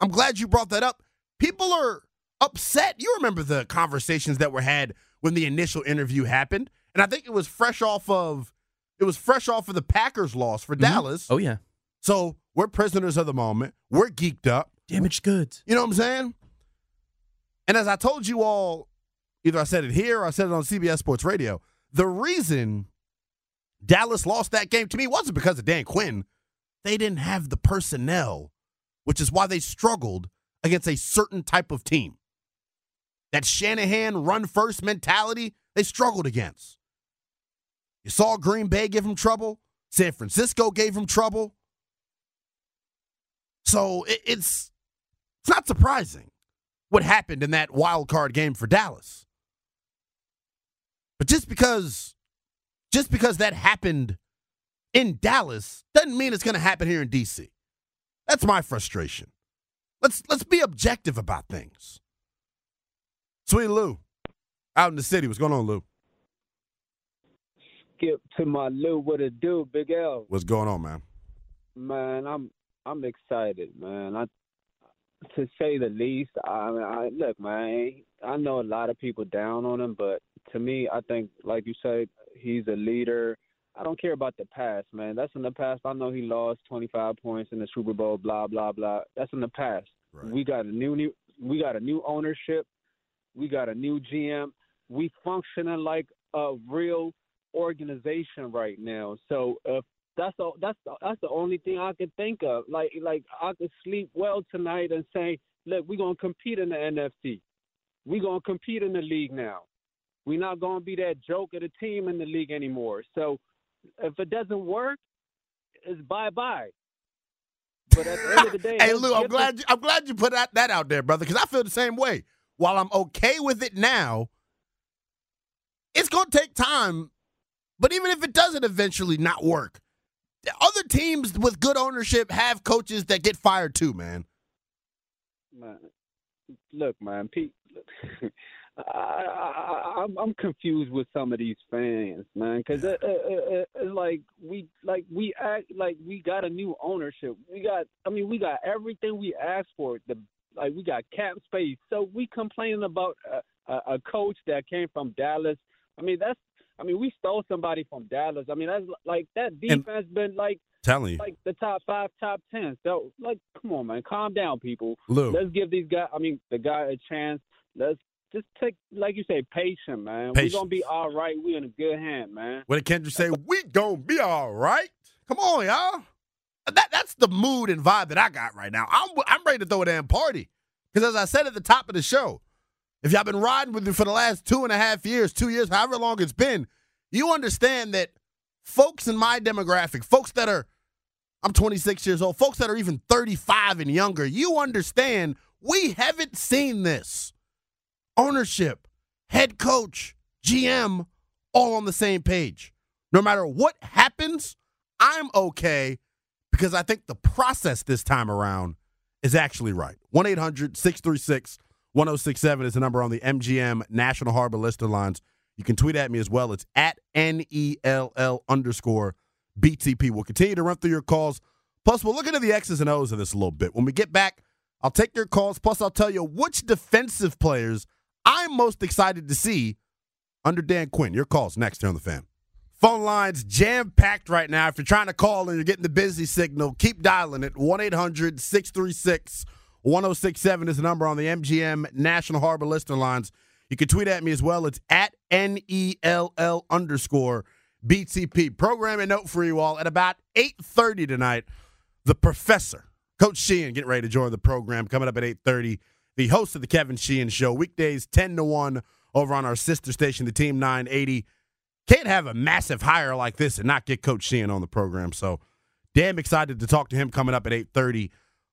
I'm glad you brought that up. People are upset. You remember the conversations that were had when the initial interview happened, and I think it was fresh off of it was fresh off of the Packers loss for Mhm. Dallas. Oh yeah, So we're prisoners of the moment. We're geeked up. damaged goods. You know what I'm saying? And as I told you all, either I said it here or I said it on CBS Sports Radio, the reason Dallas lost that game to me wasn't because of Dan Quinn. They didn't have the personnel, which is why they struggled against a certain type of team. That Shanahan run first mentality, they struggled against. You saw Green Bay give him trouble. San Francisco gave him trouble. So it, it's it's not surprising what happened in that wild card game for Dallas. But just because just because that happened in Dallas doesn't mean it's going to happen here in DC. That's my frustration. Let's let's be objective about things. Sweet Lou, out in the city. What's going on, Lou? Skip to my Lou, what it do, Big L? What's going on, man? Man, I'm I'm excited, man. I to say the least. I mean, I look, man. I know a lot of people down on him, but to me, I think, like you said, he's a leader. I don't care about the past, man. That's in the past. I know he lost 25 points in the Super Bowl, blah blah blah. That's in the past. We got a new, new we got a new ownership. We got a new GM. We functioning like a real organization right now. So if that's the that's the, that's the only thing I can think of. Like like I could sleep well tonight and say, look, we're gonna compete in the NFC. We're gonna compete in the league now. We're not gonna be that joke of the team in the league anymore. So if it doesn't work, it's bye bye. But at the end of the day, hey Lou, I'm glad you, I'm glad you put that, that out there, brother, because I feel the same way. While I'm okay with it now, it's gonna take time. But even if it doesn't eventually not work, other teams with good ownership have coaches that get fired too, man. man, look, man, Pete. Look, I, I, I, I'm I'm confused with some of these fans, man, because it, it, it, it's like we like we act like we got a new ownership. We got, I mean, we got everything we asked for. The like we got cap space, so we complaining about a, a, a coach that came from Dallas. I mean, that's. I mean, we stole somebody from Dallas. I mean, that's like that And- defense been like Telling you. like the top five, top ten. So, like, come on, man, calm down, people. Lou. Let's give these guys. I mean, the guy a chance. Let's just take, like you say, patient, man. Patient. We're gonna be all right. We in a good hand, man. What did Kendrick say? We gonna be all right. Come on, y'all. That that's the mood and vibe that I got right now. I'm I'm ready to throw a damn party. Because as I said at the top of the show, if y'all been riding with me for the last two and a half years, two years, however long it's been, you understand that folks in my demographic, folks that are I'm 26 years old, folks that are even 35 and younger, you understand we haven't seen this. Ownership, head coach, GM, all on the same page. No matter what happens, I'm okay because I think the process this time around is actually right. 1 800 636 1067 is the number on the MGM National Harbor Lister lines. You can tweet at me as well. It's at N E L L underscore BTP. We'll continue to run through your calls. Plus, we'll look into the X's and O's of this a little bit. When we get back, I'll take your calls. Plus, I'll tell you which defensive players I'm most excited to see under Dan Quinn. Your calls next here on the fan. Phone lines jam packed right now. If you're trying to call and you're getting the busy signal, keep dialing it. 1 800 636 1067 is the number on the MGM National Harbor Lister lines. You can tweet at me as well. It's at N E L L underscore BTP. Programming note for you all at about 8.30 tonight, the professor, Coach Sheehan, getting ready to join the program coming up at 8.30. The host of the Kevin Sheehan Show, weekdays 10 to 1 over on our sister station, the Team 980. Can't have a massive hire like this and not get Coach Sheehan on the program. So damn excited to talk to him coming up at 8.30.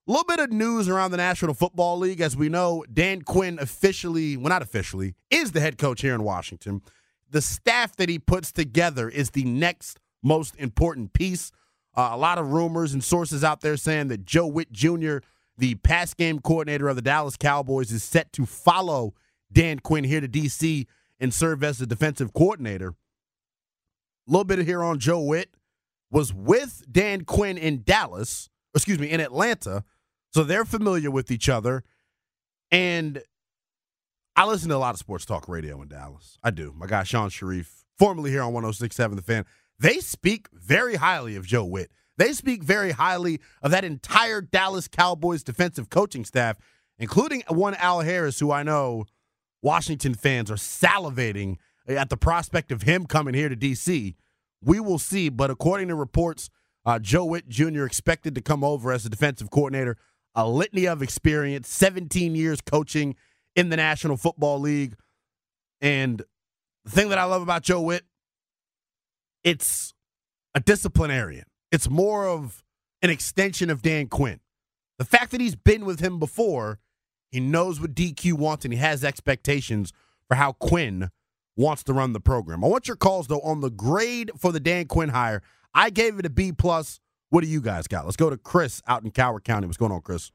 A little bit of news around the National Football League. As we know, Dan Quinn officially, well, not officially, is the head coach here in Washington. The staff that he puts together is the next most important piece. Uh, a lot of rumors and sources out there saying that Joe Whitt Jr., the pass game coordinator of the Dallas Cowboys, is set to follow Dan Quinn here to D.C. and serve as the defensive coordinator. A little bit here on Joe Whitt, was with Dan Quinn in Dallas, excuse me, in Atlanta. So they're familiar with each other. And I listen to a lot of sports talk radio in Dallas. I do. My guy Sean Sharif, formerly here on 1067 The Fan, they speak very highly of Joe Whitt. They speak very highly of that entire Dallas Cowboys defensive coaching staff, including one Al Harris, who I know Washington fans are salivating at the prospect of him coming here to D.C. We will see, but according to reports, uh, Joe Whitt Jr. expected to come over as a defensive coordinator, a litany of experience, 17 years coaching in the National Football League. And the thing that I love about Joe Whitt, it's a disciplinarian. It's more of an extension of Dan Quinn. The fact that he's been with him before, he knows what DQ wants and he has expectations for how Quinn wants to run the program. I want your calls though on the grade for the Dan Quinn hire. I gave it a B plus. What do you guys got? Let's go to Chris out in Howard County. What's going on, Chris?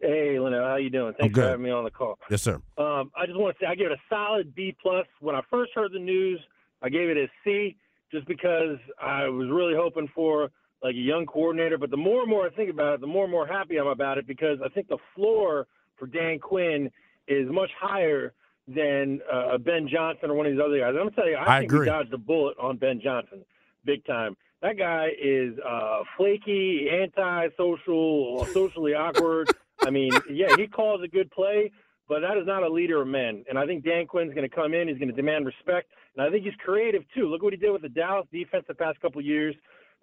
Hey, Leno, how you doing? Thanks for having me on the call. Yes, sir. Um, I just want to say I give it a solid B plus. When I first heard the news, I gave it a C just because I was really hoping for like a young coordinator. But the more and more I think about it, the more and more happy I'm about it because I think the floor for Dan Quinn is much higher than uh, Ben Johnson or one of these other guys. I'm gonna tell you, I, I think agree. we dodged a bullet on Ben Johnson, big time. That guy is uh, flaky, anti-social, socially awkward. I mean, yeah, he calls a good play, but that is not a leader of men. And I think Dan Quinn's going to come in. He's going to demand respect, and I think he's creative too. Look what he did with the Dallas defense the past couple of years.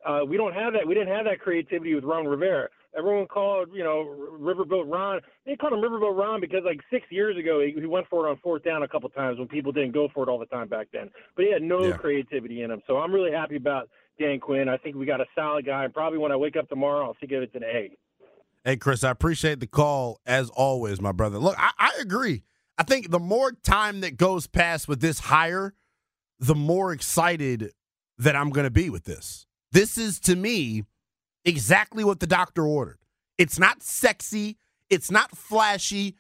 Uh, we don't have that. We didn't have that creativity with Ron Rivera. Everyone called, you know, Riverboat Ron. They called him Riverboat Ron because like six years ago he, he went for it on fourth down a couple times when people didn't go for it all the time back then. But he had no Yeah. creativity in him. So I'm really happy about Dan Quinn. I think we got a solid guy. Probably when I wake up tomorrow, I'll of it an A. Hey, Chris, I appreciate the call as always, my brother. Look, I, I agree. I think the more time that goes past with this hire, the more excited that I'm going to be with this. This is, to me, exactly what the doctor ordered. It's not sexy, it's not flashy.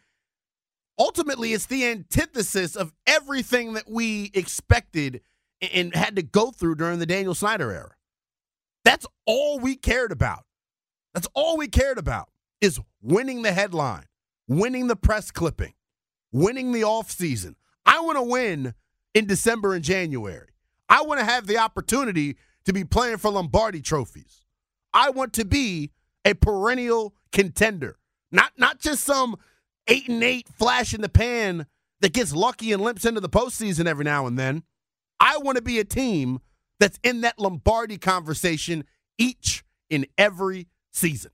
Ultimately, it's the antithesis of everything that we expected and had to go through during the Daniel Snyder era. That's all we cared about. That's all we cared about is winning the headline, winning the press clipping, winning the offseason. I want to win in December and January. I want to have the opportunity to be playing for Lombardi trophies. I want to be a perennial contender, not not just some eight and eight flash in the pan that gets lucky and limps into the postseason every now and then. I want to be a team that's in that Lombardi conversation each and every season.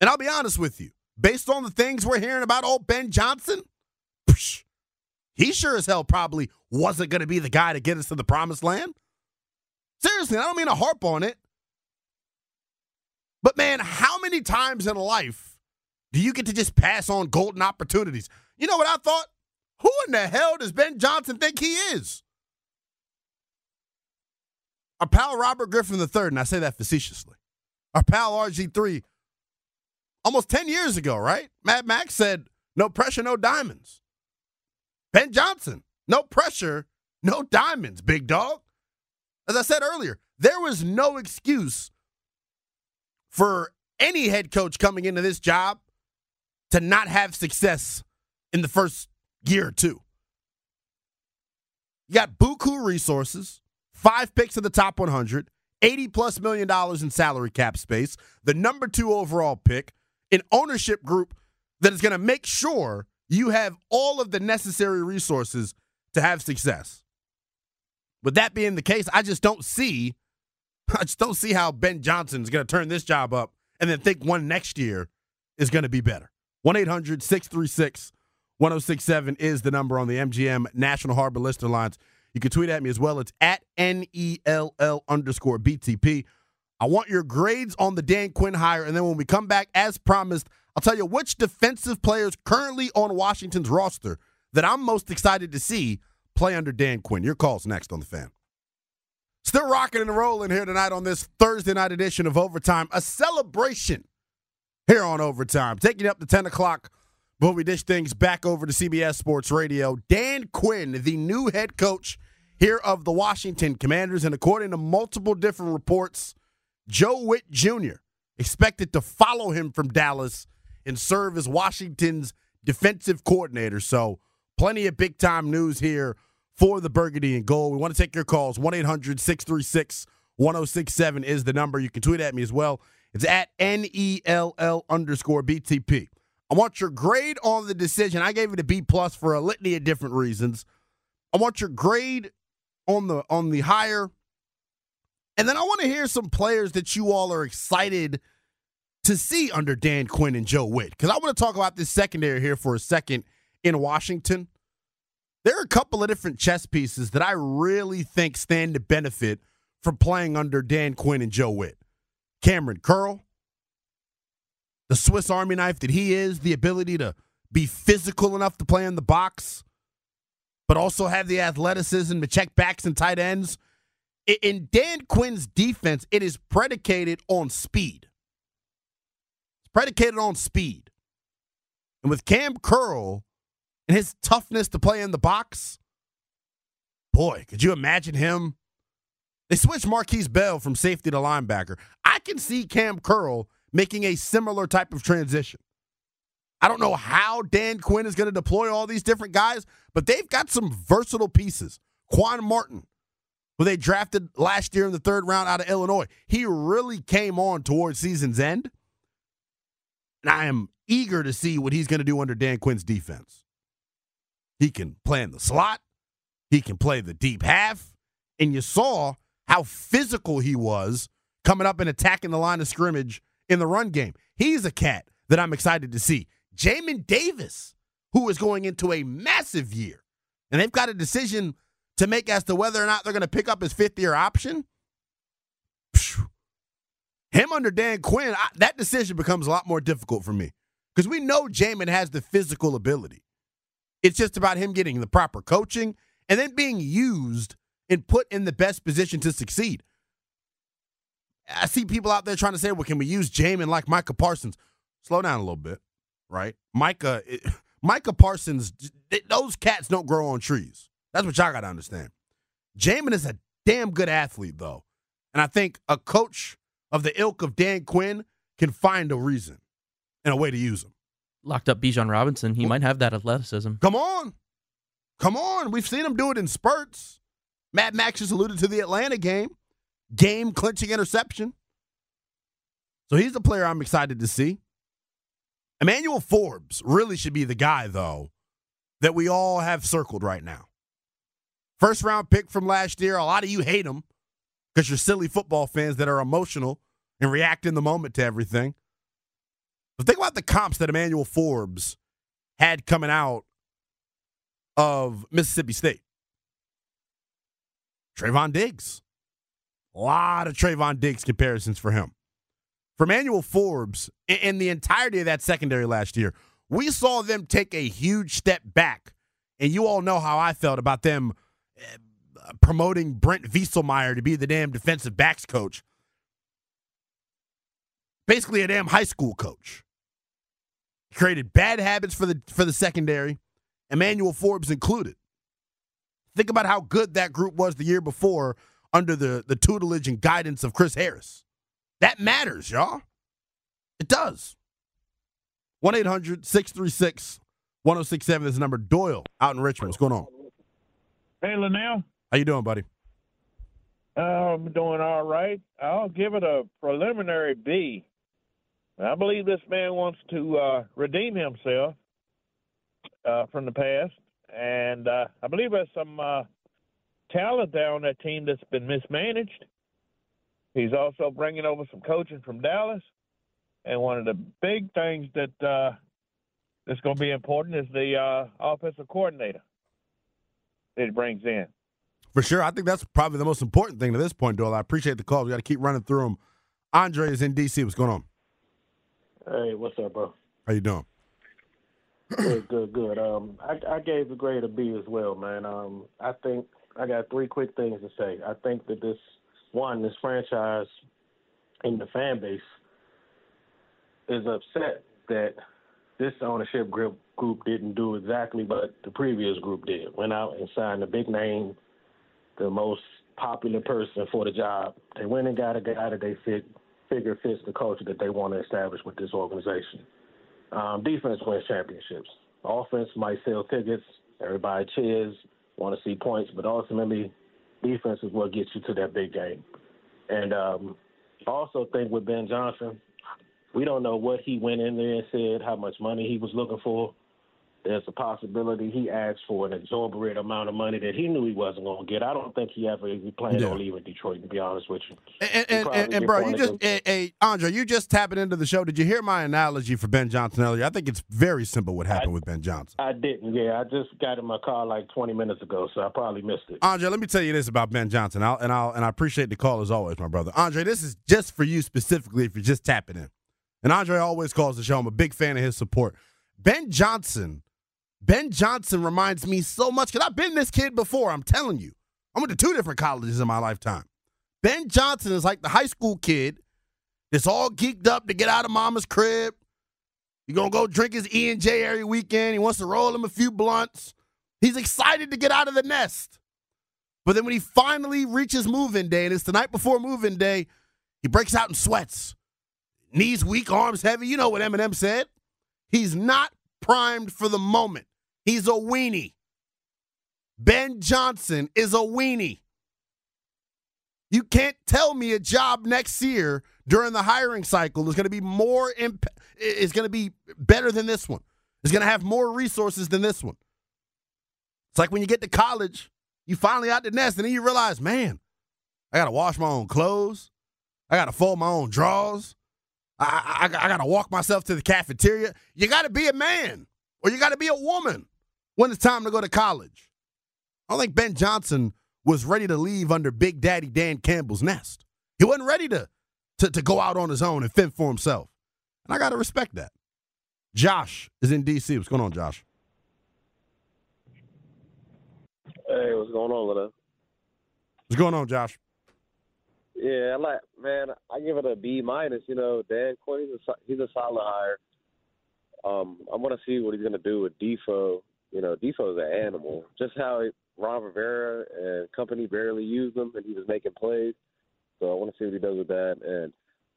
And I'll be honest with you, based on the things we're hearing about old Ben Johnson, psh, he sure as hell probably wasn't going to be the guy to get us to the promised land. Seriously, I don't mean to harp on it. But man, how many times in life do you get to just pass on golden opportunities? You know what I thought? Who in the hell does Ben Johnson think he is? Our pal Robert Griffin III, and I say that facetiously. Our pal RG3, almost 10 years ago, right? Mad Max said, no pressure, no diamonds. Ben Johnson, no pressure, no diamonds, big dog. As I said earlier, there was no excuse for any head coach coming into this job to not have success in the first year two. You got buku resources, five picks in the top 100, 80 plus million dollars in salary cap space, the number two overall pick, an ownership group that is going to make sure you have all of the necessary resources to have success. With that being the case, I just don't see, I just don't see how Ben Johnson is going to turn this job up and then think one next year is going to be better. 1 800 636 1067 is the number on the MGM National Harbor Lister lines. You can tweet at me as well. It's at N E L L underscore BTP. I want your grades on the Dan Quinn hire. And then when we come back, as promised, I'll tell you which defensive players currently on Washington's roster that I'm most excited to see play under Dan Quinn. Your call's next on the fan. Still rocking and rolling here tonight on this Thursday night edition of Overtime. A celebration here on Overtime. Taking up to 10 o'clock before we dish things back over to CBS Sports Radio. Dan Quinn, the new head coach here of the Washington Commanders. And according to multiple different reports, Joe Whitt Jr. expected to follow him from Dallas and serve as Washington's defensive coordinator. So, plenty of big time news here for the Burgundy and Gold. We want to take your calls. 1 800 636 1067 is the number. You can tweet at me as well. It's at N E L L underscore BTP. I want your grade on the decision. I gave it a B plus for a litany of different reasons. I want your grade on the on the higher. And then I want to hear some players that you all are excited to see under Dan Quinn and Joe Whitt. Because I want to talk about this secondary here for a second in Washington. There are a couple of different chess pieces that I really think stand to benefit from playing under Dan Quinn and Joe Whitt. Kamren Curl, the Swiss Army knife that he is, the ability to be physical enough to play in the box, but also have the athleticism to check backs and tight ends. In Dan Quinn's defense, it is predicated on speed. It's predicated on speed. And with Kam Curl and his toughness to play in the box, boy, could you imagine him? They switched Markquese Bell from safety to linebacker. I can see Kam Curl making a similar type of transition. I don't know how Dan Quinn is going to deploy all these different guys, but they've got some versatile pieces. Quan Martin, who they drafted last year in the third round out of Illinois, he really came on towards season's end. And I am eager to see what he's going to do under Dan Quinn's defense. He can play in the slot, he can play the deep half, and you saw how physical he was coming up and attacking the line of scrimmage in the run game. He's a cat that I'm excited to see. Jamin Davis, who is going into a massive year, and they've got a decision to make as to whether or not they're going to pick up his fifth year option. Him under Dan Quinn, I, that decision becomes a lot more difficult for me because we know Jamin has the physical ability. It's just about him getting the proper coaching and then being used and put in the best position to succeed. I see people out there trying to say, well, can we use Jamin like Micah Parsons? Slow down a little bit, right? Micah, it, Micah Parsons, those cats don't grow on trees. That's what y'all got to understand. Jamin is a damn good athlete, though. And I think a coach of the ilk of Dan Quinn can find a reason and a way to use him. Locked up Bijan Robinson. He well, might have that athleticism. Come on. Come on. We've seen him do it in spurts. Mad Max just alluded to the Atlanta game game clinching interception. So he's the player I'm excited to see. Emmanuel Forbes really should be the guy, though, that we all have circled right now. First round pick from last year. A lot of you hate him because you're silly football fans that are emotional and react in the moment to everything. But think about the comps that Emmanuel Forbes had coming out of Mississippi State. Trevon Diggs, a lot of Trevon Diggs comparisons for him. For Emmanuel Forbes, in the entirety of that secondary last year, we saw them take a huge step back. And you all know how I felt about them eh, promoting Brent Vieselmeyer to be the damn defensive backs coach. Basically, a damn high school coach. created bad habits for the for the secondary, Emmanuel Forbes included. Think about how good that group was the year before under the, the tutelage and guidance of Chris Harris. That matters, y'all. It does. 1 800 636 1067 is the number. Doyle out in Richmond. What's going on? Hey, Lynnell. How you doing, buddy? Uh, I'm doing all right. I'll give it a preliminary B. I believe this man wants to uh, redeem himself uh, from the past, and uh, I believe there's some uh, talent there on that team that's been mismanaged. He's also bringing over some coaching from Dallas, and one of the big things that uh, that's going to be important is the uh, offensive coordinator that he brings in. For sure, I think that's probably the most important thing to this point, Doyle. I appreciate the call. We got to keep running through them. Andre is in DC. What's going on? Hey, what's up, bro? How you doing? Good, good, good. Um, I, I gave the grade a B as well, man. Um, I think I got three quick things to say. I think that this one, this franchise and the fan base is upset that this ownership group group didn't do exactly what the previous group did. Went out and signed a big name the most popular person for the job. They went and got a guy that they fit, figure fits the culture that they want to establish with this organization. Um, defense wins championships. Offense might sell tickets, everybody cheers, want to see points, but ultimately, defense is what gets you to that big game. And um, also think with Ben Johnson, we don't know what he went in there and said, how much money he was looking for. There's a possibility he asked for an exorbitant amount of money that he knew he wasn't going to get. I don't think he ever he planned Yeah. on leaving Detroit, to be honest with you. And, He and, and, and bro, you just, hey, hey, Andre, you just tapping into the show. Did you hear my analogy for Ben Johnson earlier? I think it's very simple what happened with Ben Johnson. I didn't, yeah. I just got in my car like 20 minutes ago, so I probably missed it. Andre, let me tell you this about Ben Johnson. I'll, and I'll and I appreciate the call as always, my brother. Andre, this is just for you specifically if you're just tapping in. And Andre always calls the show. I'm a big fan of his support. Ben Johnson, Ben Johnson reminds me so much because I've been this kid before. I'm telling you, I went to two different colleges in my lifetime. Ben Johnson is like the high school kid that's all geeked up to get out of mama's crib. He's gonna go drink his E and J every weekend. He wants to roll him a few blunts. He's excited to get out of the nest. But then when he finally reaches move-in day, and it's the night before move-in day, he breaks out in sweats. Knees weak, arms heavy. You know what Eminem said. He's not primed for the moment. He's a weenie. Ben Johnson is a weenie. You can't tell me a job next year during the hiring cycle is going to be more imp- is going to be better than this one. Is going to have more resources than this one. It's like when you get to college, you finally out the nest, and then you realize, man, I got to wash my own clothes. I got to fold my own drawers. I, I, I got to walk myself to the cafeteria. You got to be a man or you got to be a woman when it's time to go to college. I don't think Ben Johnson was ready to leave under Big Daddy Dan Campbell's nest. He wasn't ready to, to, to go out on his own and fend for himself. And I got to respect that. Josh is in D.C. What's going on, Josh? Hey, what's going on, Lena? What's going on, Josh? Yeah, I like man. I give it a B minus. You know, Dan Quinn, he's a he's a solid hire. Um, I want to see what he's gonna do with Defoe. You know, Defoe's an animal. Just how he, Ron Rivera and company barely used him, and he was making plays. So I want to see what he does with that. And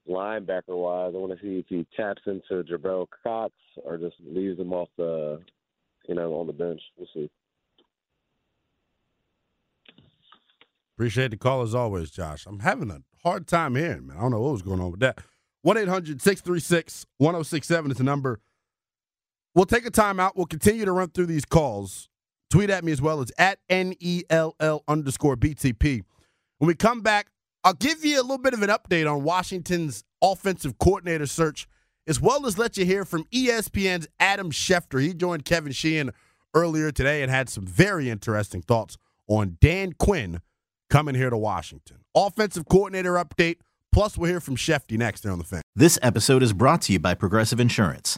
linebacker wise, I want to see if he taps into Jabril Cox or just leaves him off the, you know, on the bench. We'll see. Appreciate the call as always, Josh. I'm having a hard time hearing, man. I don't know what was going on with that. 1 800 636 1067 is the number. We'll take a timeout. We'll continue to run through these calls. Tweet at me as well as at N E L L underscore BTP. When we come back, I'll give you a little bit of an update on Washington's offensive coordinator search, as well as let you hear from ESPN's Adam Schefter. He joined Kevin Sheehan earlier today and had some very interesting thoughts on Dan Quinn coming here to Washington. Offensive coordinator update. Plus, we'll hear from Shefty next here on the fan. This episode is brought to you by Progressive Insurance.